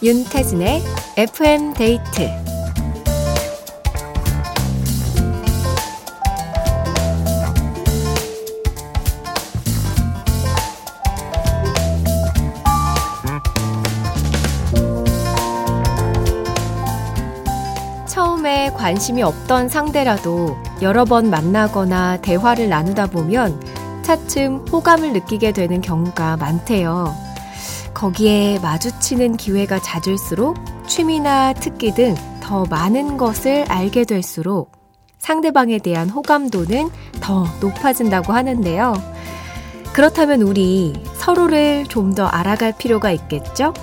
윤태진의 FM 데이트 처음에 관심이 없던 상대라도 여러 번 만나거나 대화를 나누다 보면 차츰 호감을 느끼게 되는 경우가 많대요. 거기에 마주치는 기회가 잦을수록 취미나 특기 등 더 많은 것을 알게 될수록 상대방에 대한 호감도는 더 높아진다고 하는데요. 그렇다면 우리 서로를 좀 더 알아갈 필요가 있겠죠?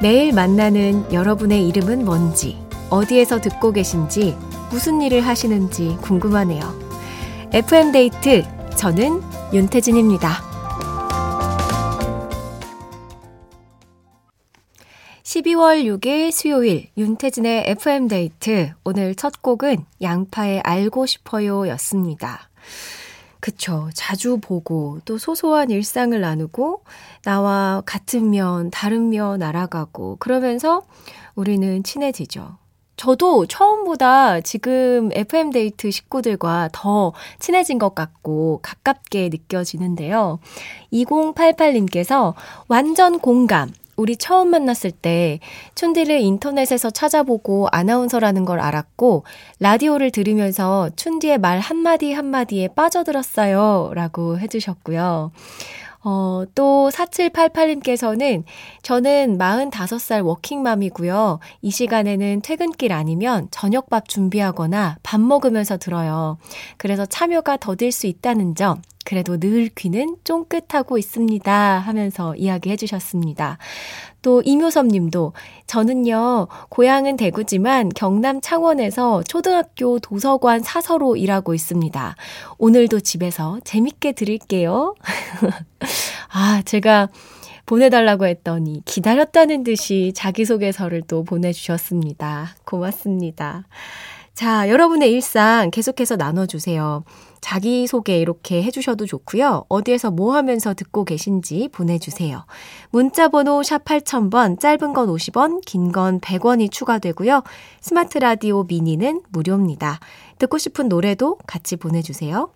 매일 만나는 여러분의 이름은 뭔지, 어디에서 듣고 계신지, 무슨 일을 하시는지 궁금하네요. FM데이트, 저는 윤태진입니다. 12월 6일 수요일 윤태진의 FM데이트. 오늘 첫 곡은 양파의 알고 싶어요 였습니다. 그쵸. 자주 보고 또 소소한 일상을 나누고 나와 같은 면, 다른 면 알아가고 그러면서 우리는 친해지죠. 저도 처음보다 지금 FM데이트 식구들과 더 친해진 것 같고 가깝게 느껴지는데요. 2088님께서 완전 공감. 우리 처음 만났을 때 춘디를 인터넷에서 찾아보고 아나운서라는 걸 알았고 라디오를 들으면서 춘디의 말 한마디 한마디에 빠져들었어요. 라고 해주셨고요. 어, 또 4788님께서는 저는 45살 워킹맘이고요. 이 시간에는 퇴근길 아니면 저녁밥 준비하거나 밥 먹으면서 들어요. 그래서 참여가 더딜 수 있다는 점 그래도 늘 귀는 쫑긋하고 있습니다 하면서 이야기해 주셨습니다. 또 이묘섭 님도 저는요, 고향은 대구지만 경남 창원에서 초등학교 도서관 사서로 일하고 있습니다. 오늘도 집에서 재밌게 들을게요. 아, 제가 보내달라고 했더니 기다렸다는 듯이 자기소개서를 또 보내주셨습니다. 고맙습니다. 자, 여러분의 일상 계속해서 나눠주세요. 자기소개 이렇게 해주셔도 좋고요. 어디에서 뭐 하면서 듣고 계신지 보내주세요. 문자번호 샵 8000번, 짧은 건 50원, 긴 건 100원이 추가되고요. 스마트 라디오 미니는 무료입니다. 듣고 싶은 노래도 같이 보내주세요.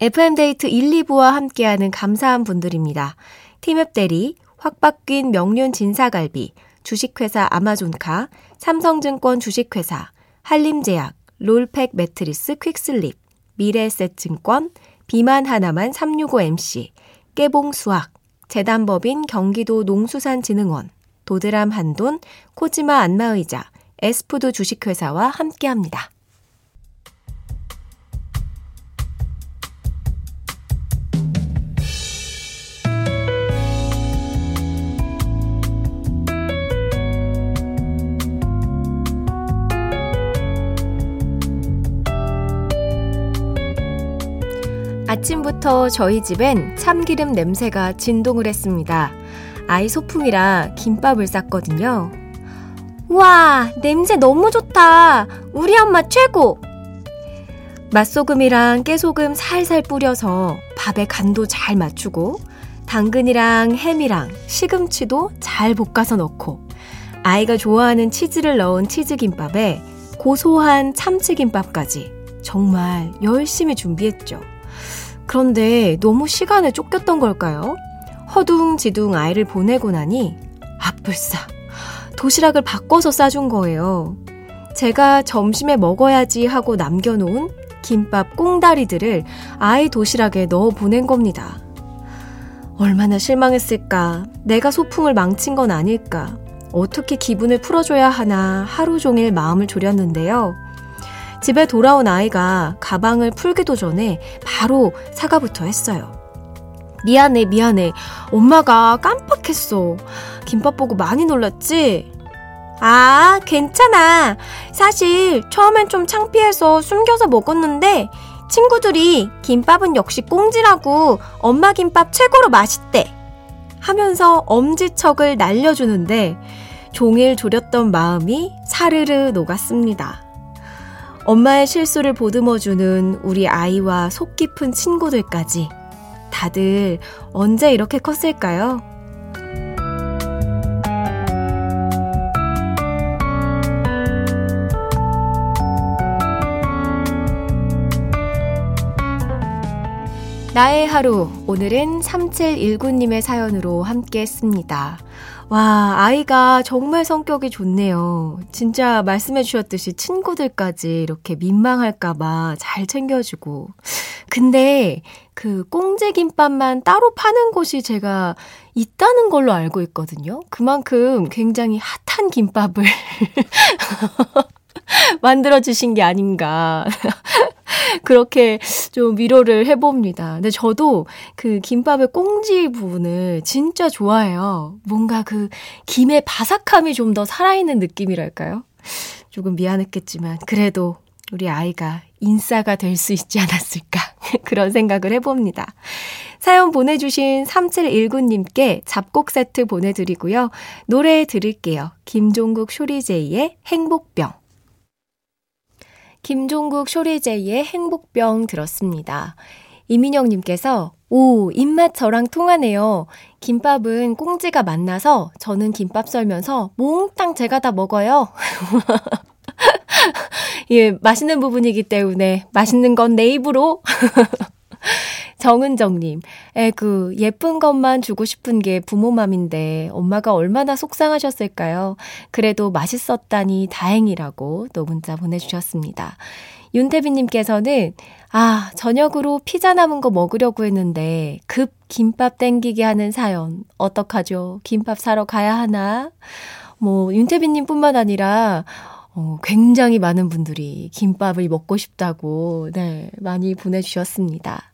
FM데이트 1, 2부와 함께하는 감사한 분들입니다. 팀앱 대리, 확 바뀐 명륜 진사갈비, 주식회사 아마존카, 삼성증권 주식회사, 한림제약, 롤팩 매트리스 퀵슬립, 미래에셋증권, 비만 하나만 365MC, 깨봉수학, 재단법인 경기도 농수산진흥원, 도드람 한돈, 코지마 안마의자, 에스푸드 주식회사와 함께합니다. 아침부터 저희 집엔 참기름 냄새가 진동을 했습니다. 아이 소풍이라 김밥을 쌌거든요. 와, 냄새 너무 좋다. 우리 엄마 최고! 맛소금이랑 깨소금 살살 뿌려서 밥에 간도 잘 맞추고, 당근이랑 햄이랑 시금치도 잘 볶아서 넣고, 아이가 좋아하는 치즈를 넣은 치즈김밥에 고소한 참치김밥까지 정말 열심히 준비했죠. 그런데 너무 시간에 쫓겼던 걸까요? 허둥지둥 아이를 보내고 나니 아뿔싸 도시락을 바꿔서 싸준 거예요. 제가 점심에 먹어야지 하고 남겨놓은 김밥 꽁다리들을 아이 도시락에 넣어 보낸 겁니다. 얼마나 실망했을까. 내가 소풍을 망친 건 아닐까. 어떻게 기분을 풀어줘야 하나 하루 종일 마음을 졸였는데요. 집에 돌아온 아이가 가방을 풀기도 전에 바로 사과부터 했어요. 미안해, 미안해. 엄마가 깜빡했어. 김밥 보고 많이 놀랐지? 아, 괜찮아. 사실 처음엔 좀 창피해서 숨겨서 먹었는데 친구들이 김밥은 역시 꽁지라고 엄마 김밥 최고로 맛있대. 하면서 엄지척을 날려주는데 종일 졸였던 마음이 사르르 녹았습니다. 엄마의 실수를 보듬어주는 우리 아이와 속 깊은 친구들까지 다들 언제 이렇게 컸을까요? 나의 하루, 오늘은 3719님의 사연으로 함께 했습니다. 와, 아이가 정말 성격이 좋네요. 진짜 말씀해 주셨듯이 친구들까지 이렇게 민망할까봐 잘 챙겨주고. 근데 그 꽁지김밥만 따로 파는 곳이 제가 있다는 걸로 알고 있거든요. 그만큼 굉장히 핫한 김밥을 만들어주신 게 아닌가. 그렇게 좀 위로를 해봅니다. 근데 저도 그 김밥의 꽁지 부분을 진짜 좋아해요. 뭔가 그 김의 바삭함이 좀 더 살아있는 느낌이랄까요? 조금 미안했겠지만, 그래도 우리 아이가 인싸가 될 수 있지 않았을까. 그런 생각을 해봅니다. 사연 보내주신 3719님께 잡곡 세트 보내드리고요. 노래 들을게요. 김종국 쇼리제이의 행복병. 김종국 쇼리제이의 행복병 들었습니다. 이민영님께서 오, 입맛 저랑 통하네요. 김밥은 꽁지가 만나서 저는 김밥 썰면서 몽땅 제가 다 먹어요. 예, 맛있는 부분이기 때문에 맛있는 건 내 입으로. 정은정님, 에그, 예쁜 것만 주고 싶은 게 부모 맘인데 엄마가 얼마나 속상하셨을까요? 그래도 맛있었다니 다행이라고 또 문자 보내주셨습니다. 윤태빈님께서는, 아, 저녁으로 피자 남은 거 먹으려고 했는데, 급 김밥 땡기게 하는 사연. 어떡하죠? 김밥 사러 가야 하나? 뭐, 윤태빈님 뿐만 아니라, 어, 굉장히 많은 분들이 김밥을 먹고 싶다고, 네, 많이 보내주셨습니다.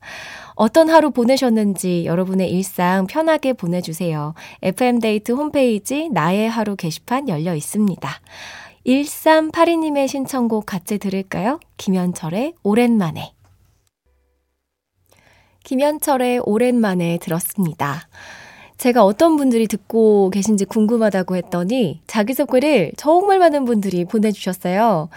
어떤 하루 보내셨는지 여러분의 일상 편하게 보내주세요. FM데이트 홈페이지 나의 하루 게시판 열려 있습니다. 1382님의 신청곡 같이 들을까요? 김현철의 오랜만에. 김현철의 오랜만에 들었습니다. 제가 어떤 분들이 듣고 계신지 궁금하다고 했더니 자기소개를 정말 많은 분들이 보내주셨어요.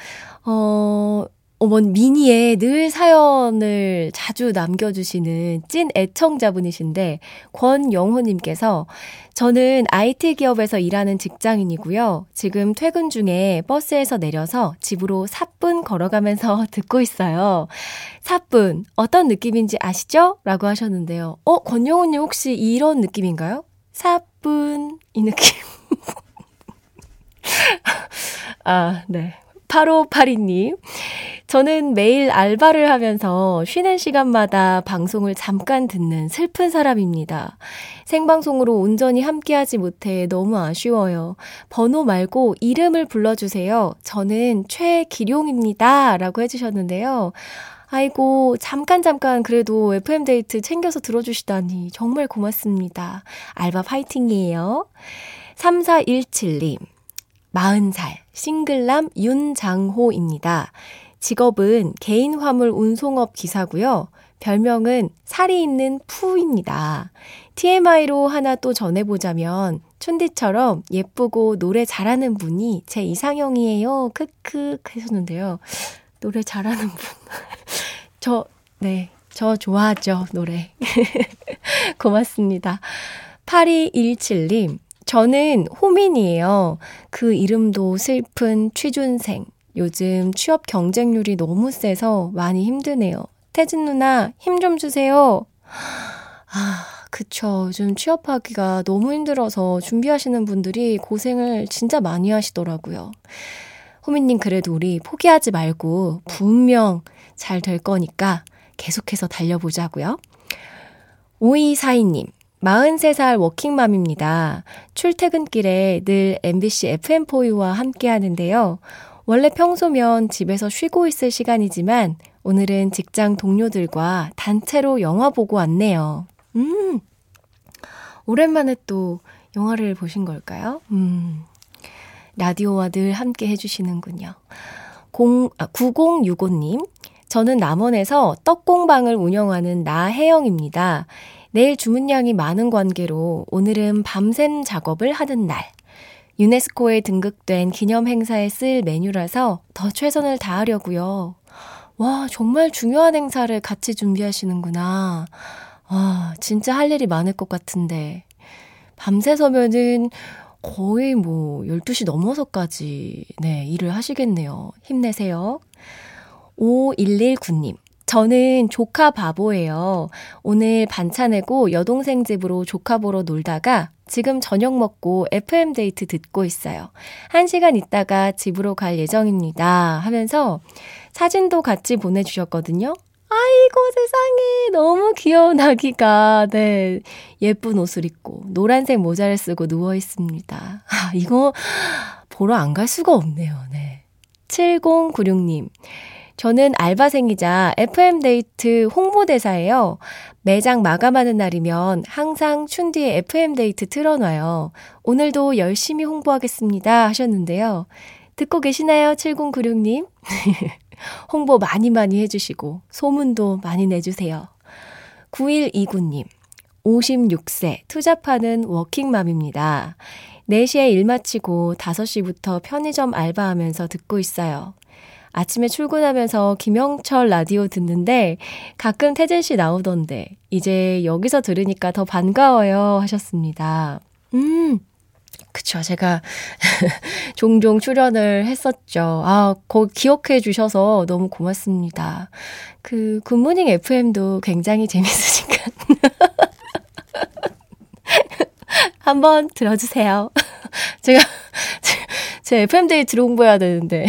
어, 어머니 미니에 늘 사연을 자주 남겨주시는 찐 애청자분이신데 권영호님께서 저는 IT 기업에서 일하는 직장인이고요. 지금 퇴근 중에 버스에서 내려서 집으로 4분 걸어가면서 듣고 있어요. 4분 어떤 느낌인지 아시죠? 라고 하셨는데요. 어 권영호님 혹시 이런 느낌인가요? 4분 이 느낌. 아, 네. 8582님. 저는 매일 알바를 하면서 쉬는 시간마다 방송을 잠깐 듣는 슬픈 사람입니다. 생방송으로 온전히 함께하지 못해 너무 아쉬워요. 번호 말고 이름을 불러주세요. 저는 최기룡입니다. 라고 해주셨는데요. 아이고, 잠깐, 잠깐, 그래도 FM데이트 챙겨서 들어주시다니 정말 고맙습니다. 알바 파이팅이에요. 3417님. 40살, 싱글남 윤장호입니다. 직업은 개인 화물 운송업 기사고요. 별명은 살이 있는 푸입니다. TMI로 하나 또 전해보자면 춘디처럼 예쁘고 노래 잘하는 분이 제 이상형이에요. 크크 하셨는데요. 노래 잘하는 분. 저, 네. 저 좋아하죠, 노래. 고맙습니다. 8217님, 저는 호민이에요. 그 이름도 슬픈 취준생. 요즘 취업 경쟁률이 너무 세서 많이 힘드네요. 태진 누나, 힘 좀 주세요. 아, 그쵸. 요즘 취업하기가 너무 힘들어서 준비하시는 분들이 고생을 진짜 많이 하시더라고요. 호민님, 그래도 우리 포기하지 말고 분명 잘 될 거니까 계속해서 달려보자고요. 5242님, 43살 워킹맘입니다. 출퇴근길에 늘 MBC FM4U와 함께 하는데요. 원래 평소면 집에서 쉬고 있을 시간이지만 오늘은 직장 동료들과 단체로 영화 보고 왔네요. 음, 오랜만에 또 영화를 보신 걸까요? 음, 라디오와 늘 함께 해주시는군요. 0, 아, 9065님, 저는 남원에서 떡공방을 운영하는 나혜영입니다. 내일 주문량이 많은 관계로 오늘은 밤샘 작업을 하는 날. 유네스코에 등극된 기념 행사에 쓸 메뉴라서 더 최선을 다하려고요. 와, 정말 중요한 행사를 같이 준비하시는구나. 와, 진짜 할 일이 많을 것 같은데. 밤새 서면은 거의 뭐 12시 넘어서까지 네, 일을 하시겠네요. 힘내세요. 5119님. 저는 조카 바보예요. 오늘 반찬 내고 여동생 집으로 조카 보러 놀다가 지금 저녁 먹고 FM데이트 듣고 있어요. 한 시간 있다가 집으로 갈 예정입니다. 하면서 사진도 같이 보내주셨거든요. 아이고 세상에 너무 귀여운 아기가 네 예쁜 옷을 입고 노란색 모자를 쓰고 누워 있습니다. 아 이거 보러 안 갈 수가 없네요. 네. 7096님. 저는 알바생이자 FM데이트 홍보대사예요. 매장 마감하는 날이면 항상 춘디의 FM데이트 틀어놔요. 오늘도 열심히 홍보하겠습니다. 하셨는데요. 듣고 계시나요? 7096님? 홍보 많이 많이 해주시고, 소문도 많이 내주세요. 9129님. 56세 투잡하는 워킹맘입니다. 4시에 일 마치고 5시부터 편의점 알바하면서 듣고 있어요. 아침에 출근하면서 김영철 라디오 듣는데 가끔 태진 씨 나오던데 이제 여기서 들으니까 더 반가워요 하셨습니다. 음. 그쵸. 제가 종종 출연을 했었죠. 아, 거 기억해 주셔서 너무 고맙습니다. 그 굿모닝 FM도 굉장히 재밌으니까. 한번 들어주세요. 제가, 제 FM데이 들어온 거야 되는데.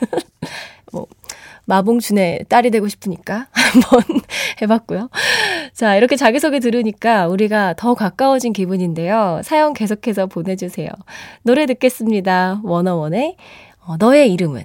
뭐, 마봉준의 딸이 되고 싶으니까 한번 해봤고요. 자, 이렇게 자기소개 들으니까 우리가 더 가까워진 기분인데요. 사연 계속해서 보내주세요. 노래 듣겠습니다. 워너원의 어, 너의 이름은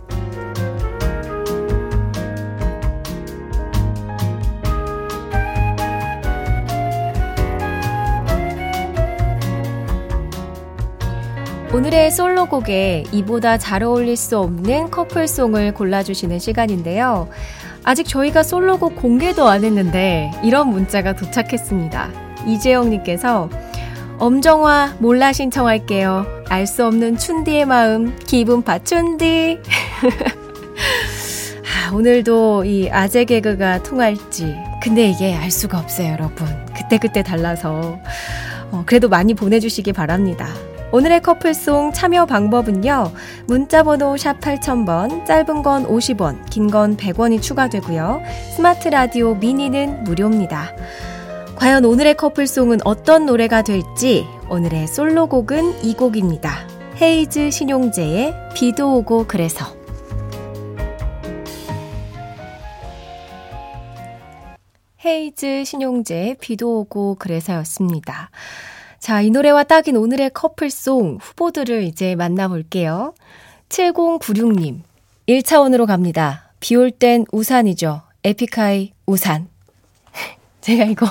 오늘의 솔로곡에 이보다 잘 어울릴 수 없는 커플송을 골라주시는 시간인데요. 아직 저희가 솔로곡 공개도 안 했는데 이런 문자가 도착했습니다. 이재영님께서 엄정화 몰라 신청할게요. 알 수 없는 춘디의 마음 기분 파춘디. 아, 오늘도 이 아재 개그가 통할지. 근데 이게 알 수가 없어요, 여러분. 그때그때 달라서. 어, 그래도 많이 보내주시기 바랍니다. 오늘의 커플송 참여 방법은요. 문자번호 샵 8000번, 짧은 건 50원, 긴 건 100원이 추가되고요. 스마트 라디오 미니는 무료입니다. 과연 오늘의 커플송은 어떤 노래가 될지 오늘의 솔로곡은 이 곡입니다. 헤이즈 신용재의 비도 오고 그래서 헤이즈 신용재의 비도 오고 그래서였습니다. 자, 이 노래와 딱인 오늘의 커플송 후보들을 이제 만나볼게요. 7096님, 1차원으로 갑니다. 비 올 땐 우산이죠. 에픽하이 우산. 제가 이거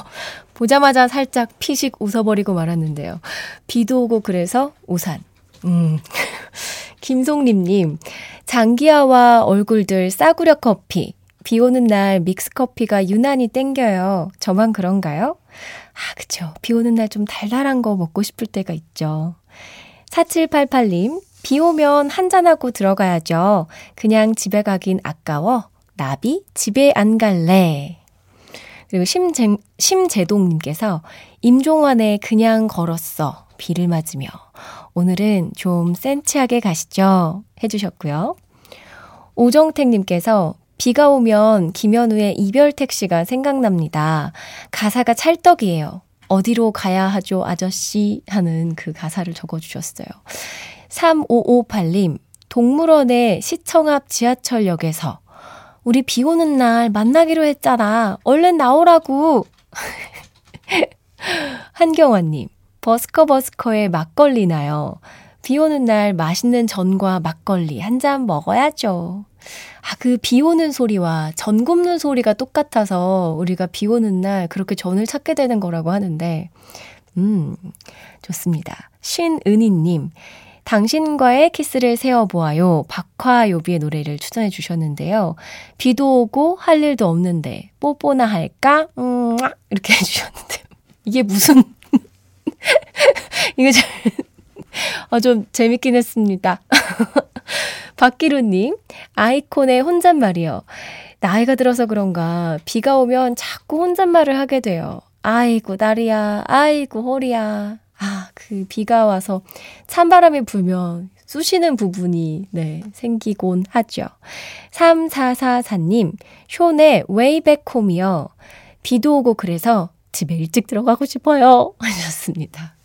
보자마자 살짝 피식 웃어버리고 말았는데요. 비도 오고 그래서 우산. 음. 김송림님, 장기하와 얼굴들 싸구려 커피. 비 오는 날 믹스 커피가 유난히 땡겨요. 저만 그런가요? 아, 그쵸. 비 오는 날 좀 달달한 거 먹고 싶을 때가 있죠. 4788님, 비 오면 한잔하고 들어가야죠. 그냥 집에 가긴 아까워. 나비, 집에 안 갈래. 그리고 심재, 심재동님께서 임종환의 그냥 걸었어. 비를 맞으며. 오늘은 좀 센치하게 가시죠. 해주셨고요. 오정택님께서 비가 오면 김현우의 이별 택시가 생각납니다. 가사가 찰떡이에요. 어디로 가야 하죠, 아저씨? 하는 그 가사를 적어주셨어요. 3558님, 동물원의 시청 앞 지하철역에서 우리 비 오는 날 만나기로 했잖아. 얼른 나오라고. 한경화님, 버스커버스커의 막걸리 나요. 비 오는 날 맛있는 전과 막걸리 한 잔 먹어야죠. 아, 그 비 오는 소리와 전 굽는 소리가 똑같아서 우리가 비 오는 날 그렇게 전을 찾게 되는 거라고 하는데, 음, 좋습니다. 신은희님, 당신과의 키스를 세워보아요. 박화요비의 노래를 추천해 주셨는데요. 비도 오고 할 일도 없는데, 뽀뽀나 할까? 음, 이렇게 해주셨는데, 이게 무슨, 이거 좀, 어, 좀 재밌긴 했습니다. 박기루님, 아이콘의 혼잣말이요. 나이가 들어서 그런가 비가 오면 자꾸 혼잣말을 하게 돼요. 아이고 다리야, 아이고 허리야. 아, 그 비가 와서 찬바람이 불면 쑤시는 부분이 네, 생기곤 하죠. 3444님, 쇼의 Way Back Home이요. 비도 오고 그래서 집에 일찍 들어가고 싶어요. 하셨습니다.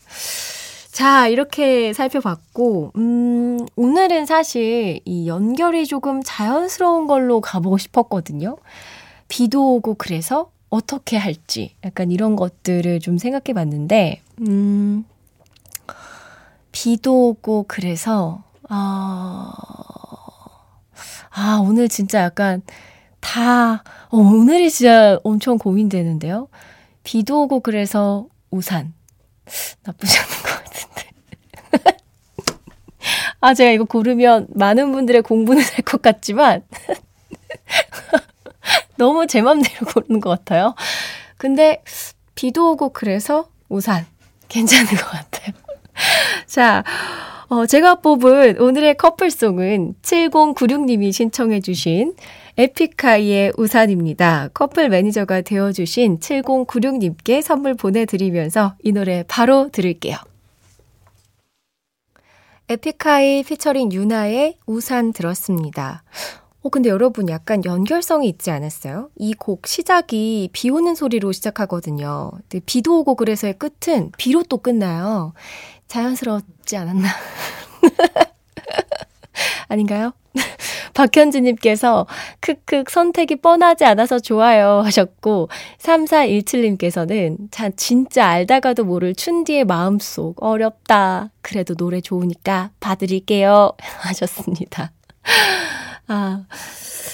자, 이렇게 살펴봤고, 음, 오늘은 사실 이 연결이 조금 자연스러운 걸로 가보고 싶었거든요. 비도 오고 그래서 어떻게 할지, 약간 이런 것들을 좀 생각해 봤는데, 음, 비도 오고 그래서, 아, 아, 오늘 진짜 약간 다, 어, 오늘이 진짜 엄청 고민되는데요. 비도 오고 그래서 우산. 나쁘지 않은 것. 아, 제가 이거 고르면 많은 분들의 공부는 될것 같지만, 너무 제 맘대로 고르는 것 같아요. 근데, 비도 오고 그래서 우산. 괜찮은 것 같아요. 자, 어, 제가 뽑은 오늘의 커플송은 7096님이 신청해주신 에픽하이의 우산입니다. 커플 매니저가 되어주신 7096님께 선물 보내드리면서 이 노래 바로 들을게요. 에픽하이 피처링 윤하의 우산 들었습니다. 어, 근데 여러분 약간 연결성이 있지 않았어요? 이 곡 시작이 비 오는 소리로 시작하거든요. 근데 비도 오고 그래서의 끝은 비로 또 끝나요. 자연스럽지 않았나? 아닌가요? 박현주님께서 크크 선택이 뻔하지 않아서 좋아요 하셨고 3417님께서는 자, 진짜 알다가도 모를 춘디의 마음속 어렵다. 그래도 노래 좋으니까 봐드릴게요 하셨습니다. 아,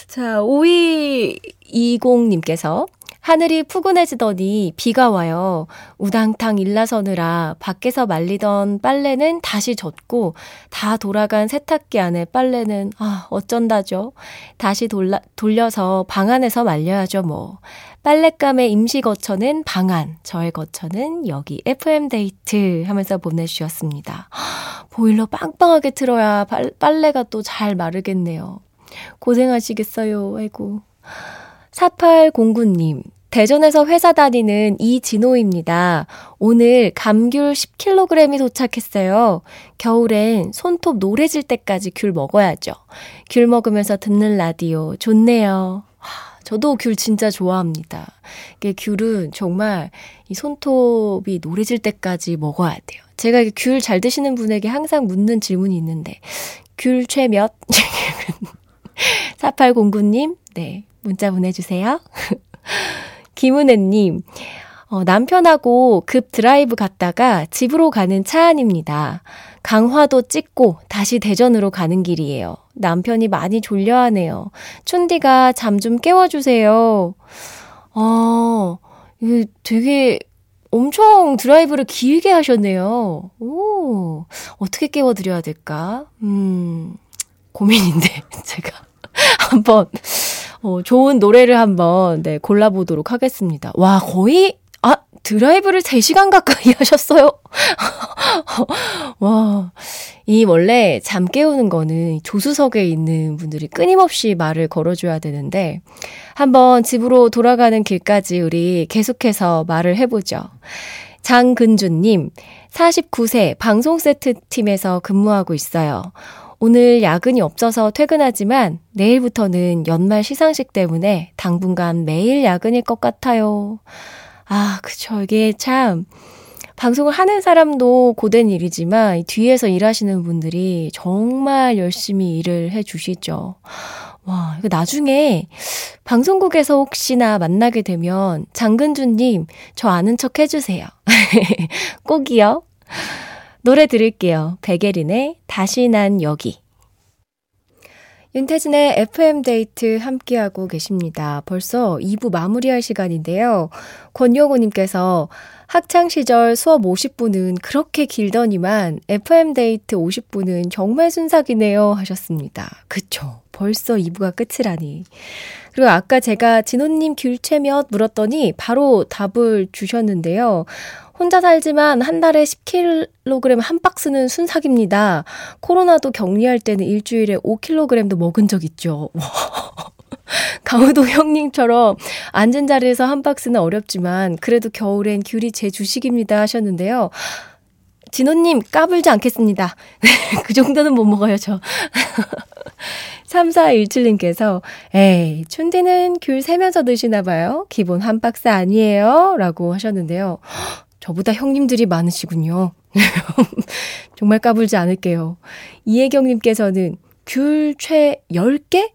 자 5220님께서 하늘이 푸근해지더니 비가 와요. 우당탕 일나서느라 밖에서 말리던 빨래는 다시 젖고 다 돌아간 세탁기 안에 빨래는 아 어쩐다죠. 다시 돌라, 돌려서 방 안에서 말려야죠 뭐. 빨랫감의 임시 거처는 방 안, 저의 거처는 여기 FM 데이트 하면서 보내주셨습니다. 보일러 빵빵하게 틀어야 빨, 빨래가 또 잘 마르겠네요. 고생하시겠어요. 아이고. 4809님, 대전에서 회사 다니는 이진호입니다. 오늘 감귤 10kg이 도착했어요. 겨울엔 손톱 노래질 때까지 귤 먹어야죠. 귤 먹으면서 듣는 라디오 좋네요. 저도 귤 진짜 좋아합니다. 귤은 정말 이 손톱이 노래질 때까지 먹어야 돼요. 제가 귤 잘 드시는 분에게 항상 묻는 질문이 있는데, 귤 최 몇? 4809님, 네, 문자 보내주세요. 김은혜님, 어, 남편하고 급 드라이브 갔다가 집으로 가는 차 안입니다. 강화도 찍고 다시 대전으로 가는 길이에요. 남편이 많이 졸려하네요. 춘디가 잠 좀 깨워주세요. 어, 이거 되게 엄청 드라이브를 길게 하셨네요. 오, 어떻게 깨워드려야 될까? 음, 고민인데, 제가. 한번 어, 좋은 노래를 한번 네, 골라보도록 하겠습니다. 와, 거의 아, 드라이브를 3시간 가까이 하셨어요? 와, 이 원래 잠 깨우는 거는 조수석에 있는 분들이 끊임없이 말을 걸어줘야 되는데, 한번 집으로 돌아가는 길까지 우리 계속해서 말을 해보죠. 장근주님, 49세 방송 세트 팀에서 근무하고 있어요. 오늘 야근이 없어서 퇴근하지만 내일부터는 연말 시상식 때문에 당분간 매일 야근일 것 같아요. 아, 그쵸. 이게 참, 방송을 하는 사람도 고된 일이지만 뒤에서 일하시는 분들이 정말 열심히 일을 해 주시죠. 와, 이거 나중에 방송국에서 혹시나 만나게 되면 장근주님, 저 아는 척 해주세요. 꼭이요. 노래 들을게요. 베게린의 다시 난 여기. 윤태진의 FM데이트 함께하고 계십니다. 벌써 2부 마무리할 시간인데요. 권효고님께서 학창시절 수업 50분은 그렇게 길더니만 FM데이트 50분은 정말 순삭이네요 하셨습니다. 그쵸. 벌써 2부가 끝이라니. 그리고 아까 제가 진호님 귤채몇 물었더니 바로 답을 주셨는데요. 혼자 살지만 한 달에 10kg 한 박스는 순삭입니다. 코로나도 격리할 때는 일주일에 5kg도 먹은 적 있죠. 강우도 형님처럼 앉은 자리에서 한 박스는 어렵지만 그래도 겨울엔 귤이 제 주식입니다 하셨는데요. 진호님 까불지 않겠습니다. 그 정도는 못 먹어요, 저. 3417님께서, 에이, 춘디는 귤 세면서 드시나 봐요. 기본 한 박스 아니에요? 라고 하셨는데요. 저보다 형님들이 많으시군요. 정말 까불지 않을게요. 이혜경님께서는 귤 최 10개?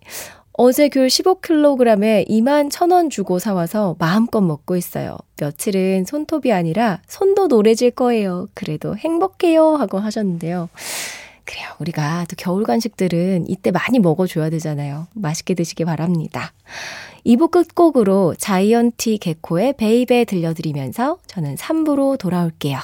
어제 귤 15kg에 2만 1,000원 주고 사와서 마음껏 먹고 있어요. 며칠은 손톱이 아니라 손도 노래질 거예요. 그래도 행복해요. 하고 하셨는데요. 그래요. 우리가 또 겨울 간식들은 이때 많이 먹어줘야 되잖아요. 맛있게 드시기 바랍니다. 2부 끝곡으로 자이언티 개코의 베이베 들려드리면서 저는 3부로 돌아올게요.